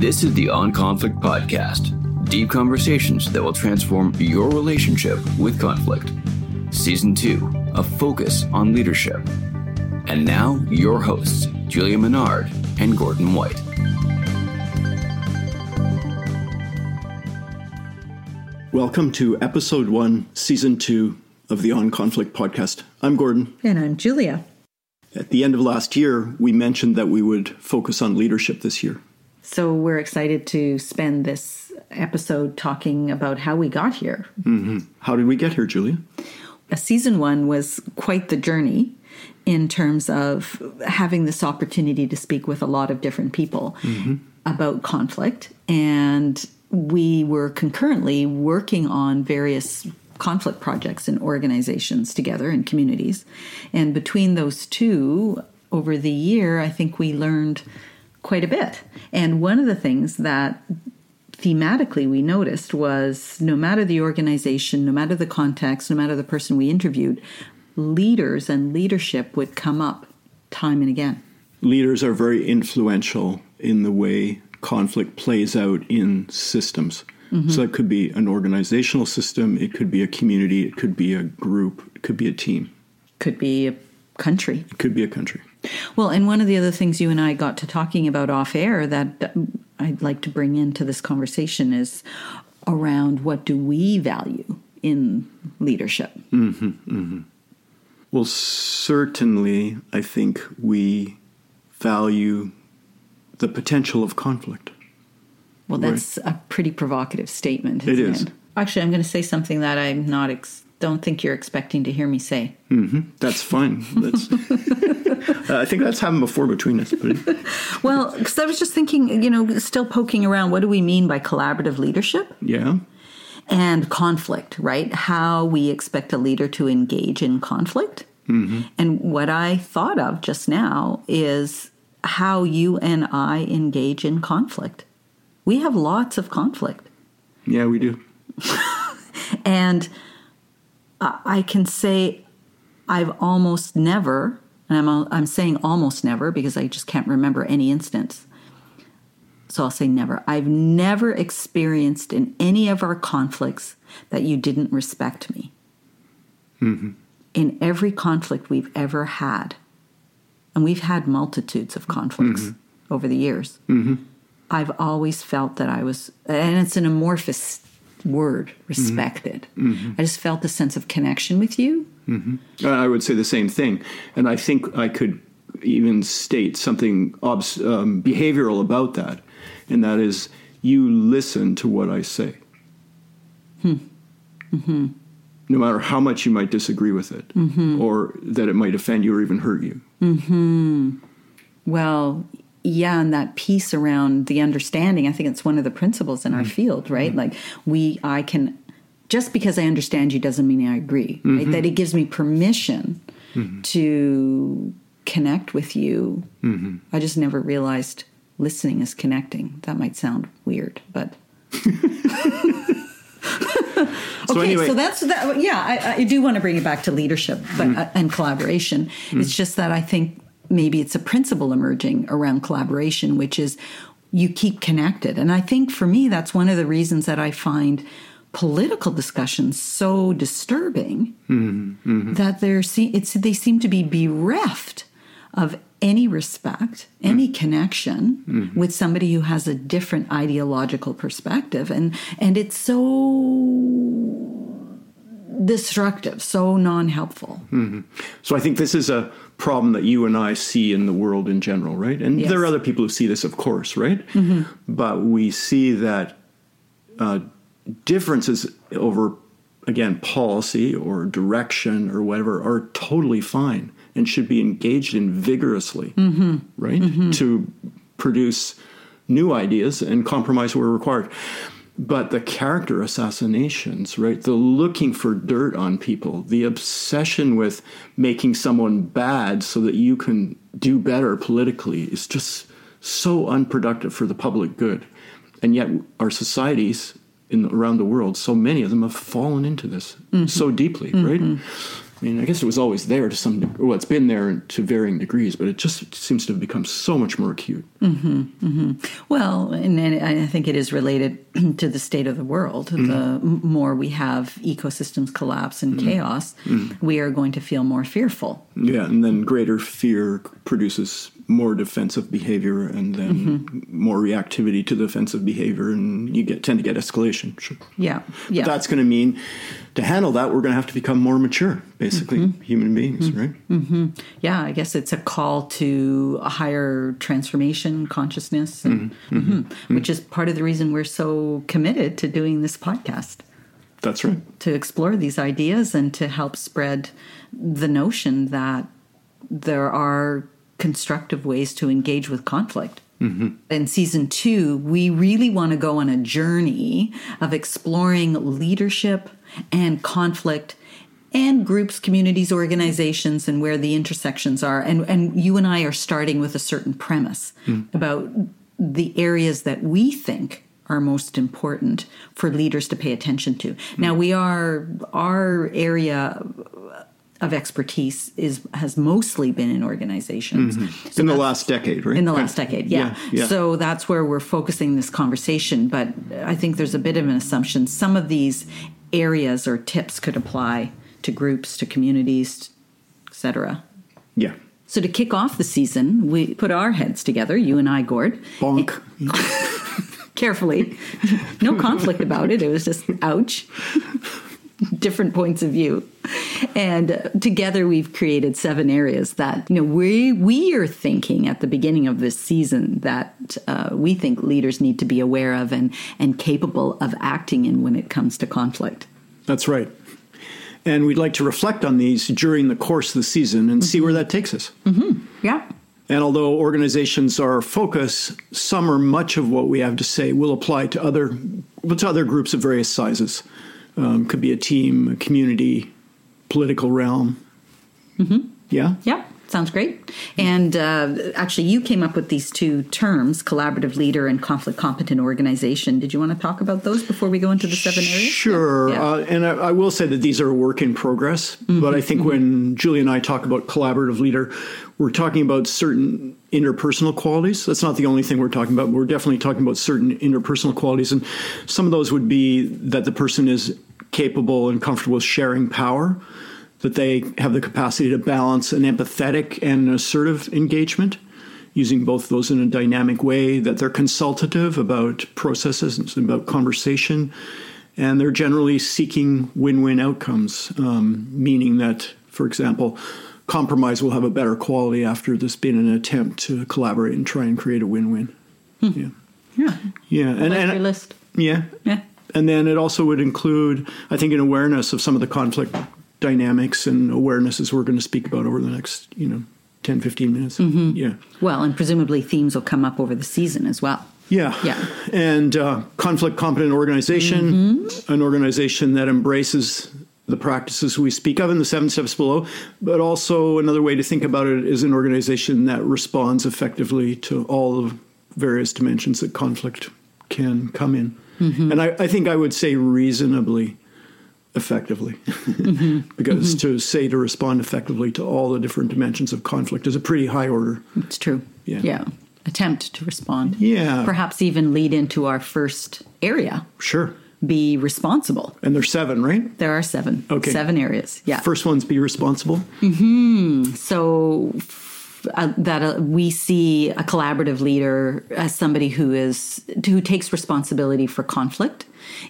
This is the On Conflict Podcast deep conversations that will transform your relationship with conflict. Season 2 A Focus on Leadership. And now, your hosts, Julia Menard and Gordon White. Welcome to episode one, season two of the On Conflict podcast. I'm Gordon. And I'm Julia. At the end of last year, we mentioned that we would focus on leadership this year. So we're excited to spend this episode talking about how we got here. Mm-hmm. How did we get here, Julia? A season one was quite the journey in terms of having this opportunity to speak with a lot of different people mm-hmm. about conflict. And we were concurrently working on various conflict projects and organizations together in communities. And between those two, over the year, I think we learned quite a bit. And one of the things that thematically we noticed was no matter the organization, no matter the context, no matter the person we interviewed, leaders and leadership would come up time and again. Leaders are very influential in the way conflict plays out in systems. Mm-hmm. So it could be an organizational system, it could be a community, it could be a group, it could be a team. Could be a country. It could be a country. Well, and one of the other things you and I got to talking about off air that I'd like to bring into this conversation is around what do we value in leadership? Mm-hmm, mm-hmm. Well, certainly, I think we value the potential of conflict. Well, that's right. a pretty provocative statement. It is. It? Actually, I'm going to say something that I'm not. Ex- don't think you're expecting to hear me say. Mm-hmm. That's fine. That's, uh, I think that's happened before between us. But well, because I was just thinking, you know, still poking around. What do we mean by collaborative leadership? Yeah. And conflict, right? How we expect a leader to engage in conflict. Mm-hmm. And what I thought of just now is how you and I engage in conflict. We have lots of conflict. Yeah, we do. and I can say I've almost never, and I'm, I'm saying almost never because I just can't remember any instance. So I'll say never. I've never experienced in any of our conflicts that you didn't respect me. Mm-hmm. In every conflict we've ever had, and we've had multitudes of conflicts mm-hmm. over the years, mm-hmm. I've always felt that I was, and it's an amorphous word, respected. Mm-hmm. mm-hmm. I just felt a sense of connection with you. Mm-hmm. I would say the same thing. And I think I could even state something obs- um, behavioral about that, and that is you listen to what I say. Hmm. Mm-hmm. No matter how much you might disagree with it, mm-hmm. or that it might offend you or even hurt you. Mm-hmm. Well, yeah, and that piece around the understanding, I think it's one of the principles in mm-hmm. our field, right? Mm-hmm. Like we, I can, just because I understand you doesn't mean I agree, right? Mm-hmm. That it gives me permission mm-hmm. to connect with you. Mm-hmm. I just never realized listening is connecting. That might sound weird, but. so okay, anyway. so that's that. Yeah, I, I, do want to bring it back to leadership, but mm-hmm. uh, and collaboration. Mm-hmm. It's just that I think maybe it's a principle emerging around collaboration, which is you keep connected. And I think for me, that's one of the reasons that I find political discussions so disturbing mm-hmm, mm-hmm. that they're it's they seem to be bereft of any respect, any mm-hmm. connection mm-hmm. with somebody who has a different ideological perspective, and and it's so destructive, so non-helpful. Mm-hmm. So I think this is a problem that you and I see in the world in general, right? And yes. there are other people who see this, of course, right? Mm-hmm. But we see that uh, differences over, again, policy or direction or whatever are totally fine and should be engaged in vigorously, mm-hmm. right? Mm-hmm. To produce new ideas and compromise where required but the character assassinations, right? The looking for dirt on people, the obsession with making someone bad so that you can do better politically is just so unproductive for the public good. And yet, our societies in around the world, so many of them have fallen into this mm-hmm. so deeply, mm-hmm. right? I mean, I guess it was always there to some. De- well, it's been there to varying degrees, but it just seems to have become so much more acute. Mm-hmm, mm-hmm. Well, and, and I think it is related to the state of the world. Mm-hmm. The more we have ecosystems collapse and chaos, we are going to feel more fearful. Yeah, and then greater fear produces more defensive behavior, and then mm-hmm. more reactivity to the defensive behavior, and you get tend to get escalation. Sure. Yeah, yeah. That's going to mean to handle that, we're going to have to become more mature, basically, mm-hmm. human beings, mm-hmm. right? yeah, I guess it's a call to a higher transformation consciousness, and, Mhm. which is part of the reason we're so committed to doing this podcast That's right. to explore these ideas and to help spread the notion that there are constructive ways to engage with conflict. In season two, we really want to go on a journey of exploring leadership and conflict and groups, communities, organizations, and where the intersections are. And, and you and I are starting with a certain premise about the areas that we think are most important for leaders to pay attention to. Now we are our area of expertise is has mostly been in organizations. Mm-hmm. So in the last decade, right? in the last decade, yeah. yeah. So that's where we're focusing this conversation. But I think there's a bit of an assumption. Some of these areas or tips could apply to groups, to communities, etc. yeah. So to kick off the season, we put our heads together, you and I, Gord, Bonk. carefully. no conflict about it. It was just ouch. Different points of view, and together we've created seven areas that you know we we are thinking at the beginning of this season that uh, we think leaders need to be aware of and and capable of acting in when it comes to conflict. That's right. And we'd like to reflect on these during the course of the season and see where that takes us. Yeah, And although organizations are our focus, some or much of what we have to say will apply to other to other groups of various sizes. Um, could be a team, a community, political realm. Mm-hmm. Yeah. yeah. Sounds great. And uh, actually, you came up with these two terms collaborative leader and conflict competent organization. Did you want to talk about those before we go into the seven areas? Sure. Yeah. Uh, and I, I will say that these are a work in progress. But I think when Julie and I talk about collaborative leader, we're talking about certain interpersonal qualities. That's not the only thing we're talking about. We're definitely talking about certain interpersonal qualities. And some of those would be that the person is capable and comfortable with sharing power, that they have the capacity to balance an empathetic and an assertive engagement using both those in a dynamic way, that they're consultative about processes and about conversation, and they're generally seeking win win outcomes, um, meaning that, for example, compromise will have a better quality after there's been an attempt to collaborate and try and create a win win. Yeah. Yeah. Yeah. And, Like and your list. yeah. Yeah. And then it also would include, I think, an awareness of some of the conflict dynamics and awarenesses we're going to speak about over the next, you know, 10, 15 minutes. Mm-hmm. Yeah. Well, and presumably themes will come up over the season as well. Yeah. Yeah. And uh, conflict competent organization, an organization that embraces the practices we speak of in the seven steps below, but also another way to think about it is an organization that responds effectively to all the various dimensions that conflict can come in. Mm-hmm. And I, I think I would say reasonably effectively, mm-hmm. because mm-hmm. to say to respond effectively to all the different dimensions of conflict is a pretty high order. It's true. Yeah. Yeah. Attempt to respond. Yeah. Perhaps even lead into our first area Sure. be responsible. And there's seven, right? There are seven. Okay. Seven areas. Yeah. First one's be responsible. Mm-hmm. So uh, that uh, we see a collaborative leader as somebody who is who takes responsibility for conflict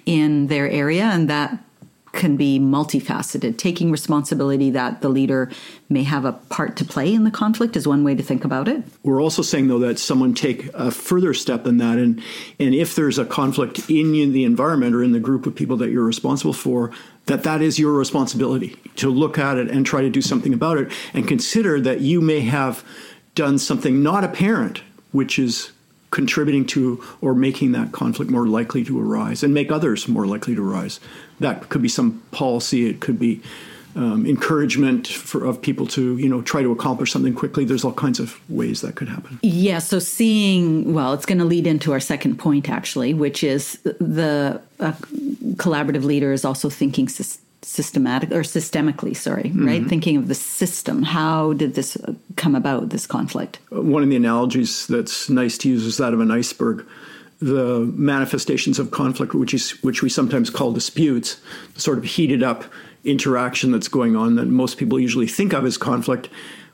in their area and that can be multifaceted. Taking responsibility that the leader may have a part to play in the conflict is one way to think about it. We're also saying though that someone take a further step than that, and and if there's a conflict in the environment or in the group of people that you're responsible for, that that is your responsibility to look at it and try to do something about it, and consider that you may have done something not apparent, which is contributing to or making that conflict more likely to arise and make others more likely to arise. That could be some policy. It could be um, encouragement for, of people to you know try to accomplish something quickly. There's all kinds of ways that could happen. Yeah, so seeing, well, it's going to lead into our second point, actually, which is the uh, collaborative leader is also thinking sys- systematic or systemically sorry right thinking of the system how did this uh, come about this conflict One of the analogies that's nice to use is that of an iceberg. The manifestations of conflict, which is which we sometimes call disputes, sort of heated up interaction that's going on that most people usually think of as conflict,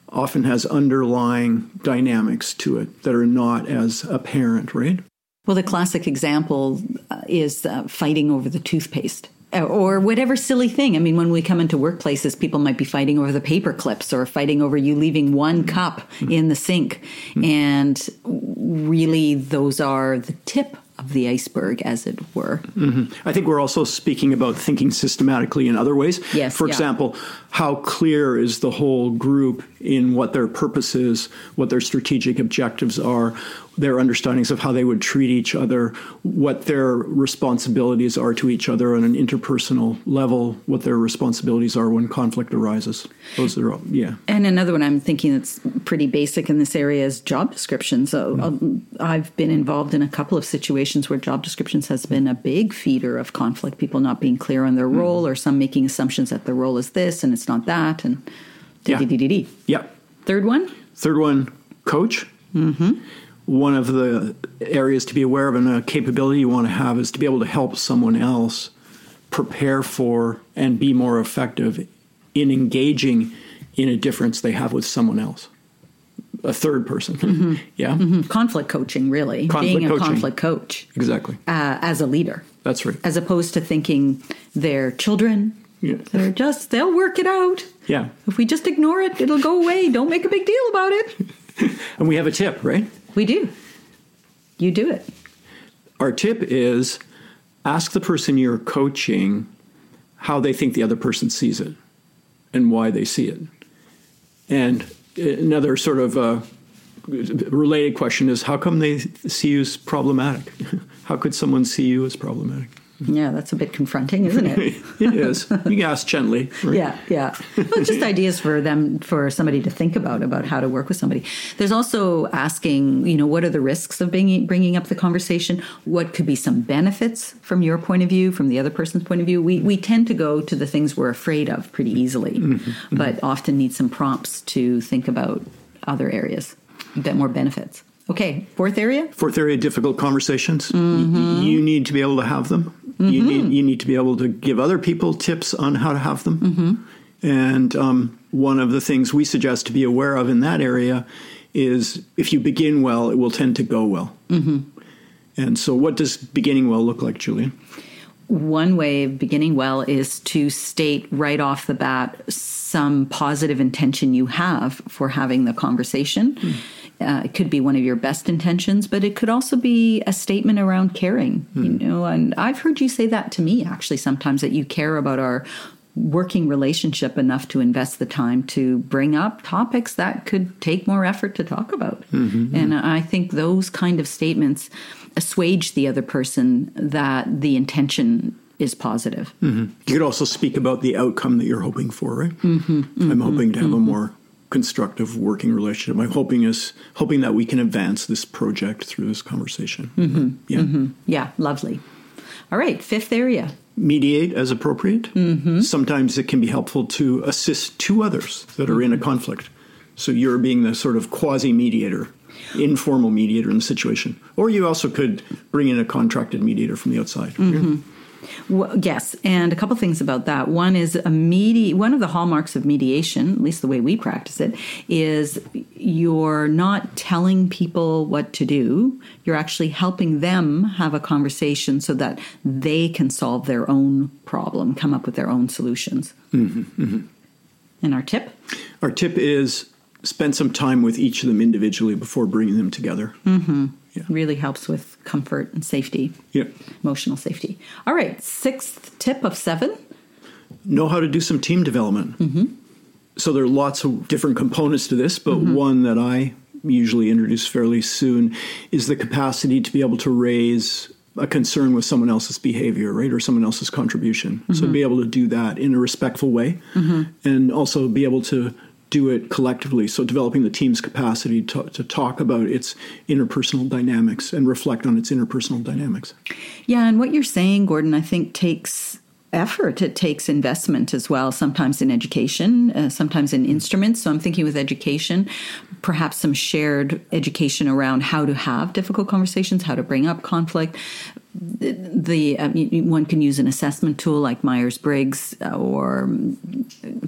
often has underlying dynamics to it that are not as apparent, right? well the classic example uh, is uh, fighting over the toothpaste uh, or whatever silly thing. I mean, when we come into workplaces, people might be fighting over the paper clips or fighting over you leaving one cup in the sink. And really, those are the tip of the iceberg, as it were. Mm-hmm. I think we're also speaking about thinking systematically in other ways. Yes, For yeah. example, how clear is the whole group in what their purpose is, what their strategic objectives are, their understandings of how they would treat each other, what their responsibilities are to each other on an interpersonal level, what their responsibilities are when conflict arises. Those are all, yeah. And another one I'm thinking that's pretty basic in this area is job descriptions. So um, I've been involved in a couple of situations where job descriptions has been a big feeder of conflict. People not being clear on their role, or some making assumptions that their role is this and it's not that, and Yeah. dee-dee-dee-dee. Third one, coach. Mm-hmm. One of the areas to be aware of and a capability you want to have is to be able to help someone else prepare for and be more effective in engaging in a difference they have with someone else. A third person. Yeah, conflict coaching, really Conflict being a coaching. conflict coach exactly. uh, as a leader, That's right. as opposed to thinking they're children. Yeah. They're just they'll work it out. Yeah. If we just ignore it, it'll go away. Don't make a big deal about it. And we have a tip, right? We do. You do it. Our tip is ask the person you're coaching how they think the other person sees it and why they see it. And another sort of uh, related question is how come they see you as problematic? How could someone see you as problematic? Yeah, that's a bit confronting, isn't it? it is. You can ask gently. Right? yeah, yeah. Well, just ideas for them, for somebody to think about, about how to work with somebody. There's also asking, you know, what are the risks of bringing, bringing up the conversation? What could be some benefits from your point of view, from the other person's point of view? We, we tend to go to the things we're afraid of pretty easily, mm-hmm, mm-hmm. but often need some prompts to think about other areas, a bit more benefits. Okay, fourth area? Fourth area, difficult conversations. Y- mm-hmm. You need to be able to have them. You need mm-hmm. you need to be able to give other people tips on how to have them. Mm-hmm. And um, one of the things we suggest to be aware of in that area is if you begin well, it will tend to go well. Mm-hmm. And so, what does beginning well look like, Julian? One way of beginning well is to state right off the bat some positive intention you have for having the conversation. Uh, it could be one of your best intentions, but it could also be a statement around caring. You know, and I've heard you say that to me actually sometimes that you care about our working relationship enough to invest the time to bring up topics that could take more effort to talk about. Mm-hmm. And I think those kind of statements assuage the other person that the intention is positive. Mm-hmm. You could also speak about the outcome that you're hoping for, right? Mm-hmm, I'm hoping to have a mm-hmm. more constructive working relationship. I'm hoping is hoping that we can advance this project through this conversation. Yeah. Yeah, lovely. All right, fifth area. Mediate as appropriate. Mm-hmm. Sometimes it can be helpful to assist two others that are in a conflict. So you're being the sort of quasi mediator, informal mediator in the situation. Or you also could bring in a contracted mediator from the outside. Mm-hmm. Well, yes, and a couple things about that. One is a medi- One of the hallmarks of mediation, at least the way we practice it, is you're not telling people what to do. You're actually helping them have a conversation so that they can solve their own problem, come up with their own solutions. Mm-hmm, mm-hmm. And our tip: Our tip is spend some time with each of them individually before bringing them together. Mm-hmm. really helps with comfort and safety, Yeah. emotional safety. All right, sixth tip of seven. know how to do some team development. Mm-hmm. So there are lots of different components to this, but mm-hmm. one that I usually introduce fairly soon is the capacity to be able to raise a concern with someone else's behavior, right, or someone else's contribution. So mm-hmm. be able to do that in a respectful way, and also be able to do it collectively. So developing the team's capacity to, to talk about its interpersonal dynamics and reflect on its interpersonal dynamics. Yeah, and what you're saying, Gordon, I think takes effort. It takes investment as well, sometimes in education, uh, sometimes in instruments. So I'm thinking with education, perhaps some shared education around how to have difficult conversations, how to bring up conflict. The, um, one can use an assessment tool like Myers Briggs or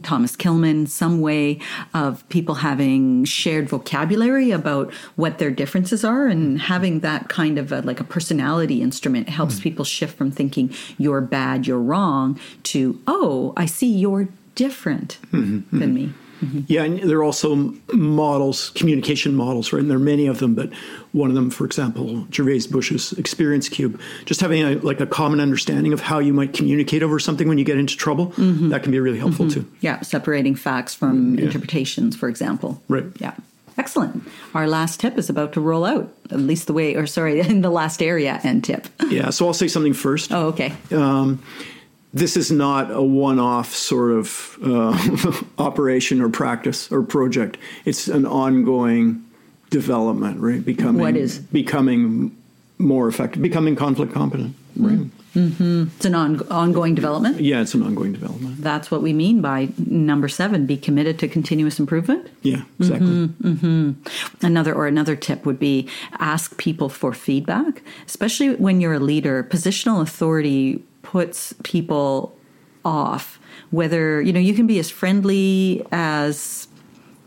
Thomas Kilmann, some way of people having shared vocabulary about what their differences are, and having that kind of a, like a personality instrument helps mm-hmm. people shift from thinking you're bad, you're wrong to oh, I see you're different mm-hmm. than me. Mm-hmm. Yeah, and there are also models, communication models, right? And there are many of them, but one of them, for example, Gervase Bushe's Experience Cube, just having a, like a common understanding of how you might communicate over something when you get into trouble, mm-hmm. that can be really helpful mm-hmm. too. Yeah, separating facts from yeah. interpretations, for example. Right. Yeah. Excellent. Our last tip is about to roll out, at least the way, or sorry, in the last area and tip. yeah, so I'll say something first. Oh, okay. Um, this is not a one-off sort of uh, operation or practice or project. It's an ongoing development, right? Becoming what is becoming more effective, becoming conflict competent, right? Mm-hmm. It's an on, ongoing development. Yeah, it's an ongoing development. That's what we mean by number seven: be committed to continuous improvement. Yeah, exactly. Mm-hmm, mm-hmm. Another or another tip would be ask people for feedback, especially when you're a leader. Positional authority puts people off. Whether, you know, you can be as friendly as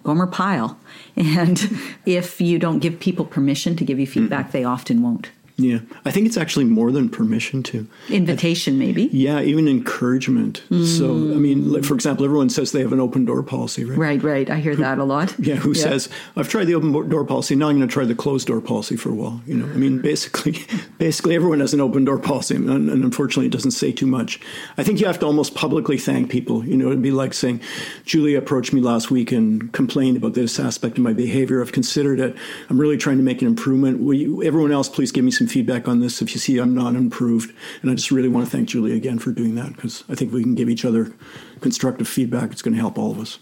Gomer Pyle. And if you don't give people permission to give you feedback, mm they often won't. Yeah, I think it's actually more than permission to invitation, maybe. Yeah, even encouragement. Mm. So, I mean, for example, everyone says they have an open door policy, right? Right, right. I hear that a lot. Yeah, who yeah. says I've tried the open door policy, now I'm going to try the closed door policy for a while. You know, I mean, basically, basically everyone has an open door policy, and, and unfortunately, it doesn't say too much. I think you have to almost publicly thank people. You know, it'd be like saying, Julia approached me last week and complained about this aspect of my behavior. I've considered it. I'm really trying to make an improvement. Will you, everyone else, please give me some feedback on this if you see I'm not improved. And I just really want to thank Julie again for doing that because I think we can give each other constructive feedback. It's going to help all of us.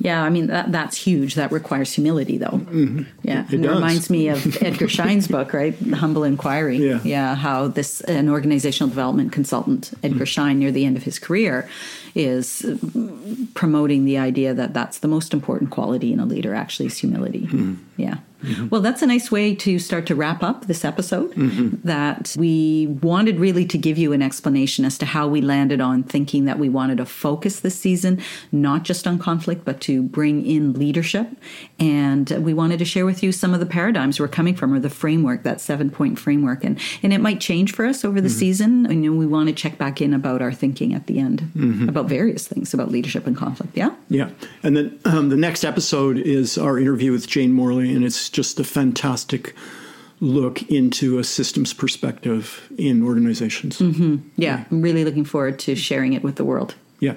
Yeah, I mean that that's huge. That requires humility, though. Mm-hmm. Yeah, it, it, it reminds me of Edgar Schein's book, right? The Humble Inquiry. Yeah, yeah. How this an organizational development consultant, Edgar mm. Schein, near the end of his career, is promoting the idea that that's the most important quality in a leader. Actually, is humility. Mm. Yeah. Mm-hmm. Well, that's a nice way to start to wrap up this episode. Mm-hmm. That we wanted really to give you an explanation as to how we landed on thinking that we wanted to focus this season not just on conflict, but to bring in leadership. And we wanted to share with you some of the paradigms we're coming from or the framework, that seven point framework. And, and it might change for us over the mm-hmm. season. You know, we want to check back in about our thinking at the end mm-hmm. about various things about leadership and conflict. Yeah? Yeah. And then um, the next episode is our interview with Jane Morley, and it's just a fantastic look into a systems perspective in organizations. Mm-hmm. Yeah, yeah, I'm really looking forward to sharing it with the world. Yeah,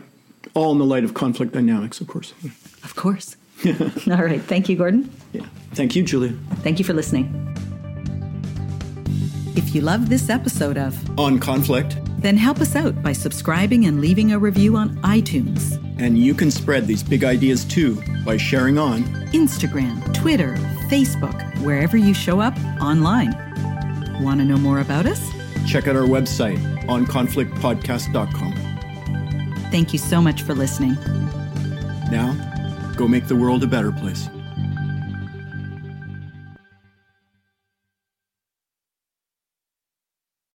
all in the light of conflict dynamics, of course. Of course. all right. Thank you, Gordon. Yeah. Thank you, Julia. Thank you for listening. If you love this episode of On Conflict, then help us out by subscribing and leaving a review on iTunes. And you can spread these big ideas too by sharing on Instagram, Twitter, Facebook, wherever you show up online. Want to know more about us? Check out our website onconflictpodcast.com. Thank you so much for listening. Now, go make the world a better place.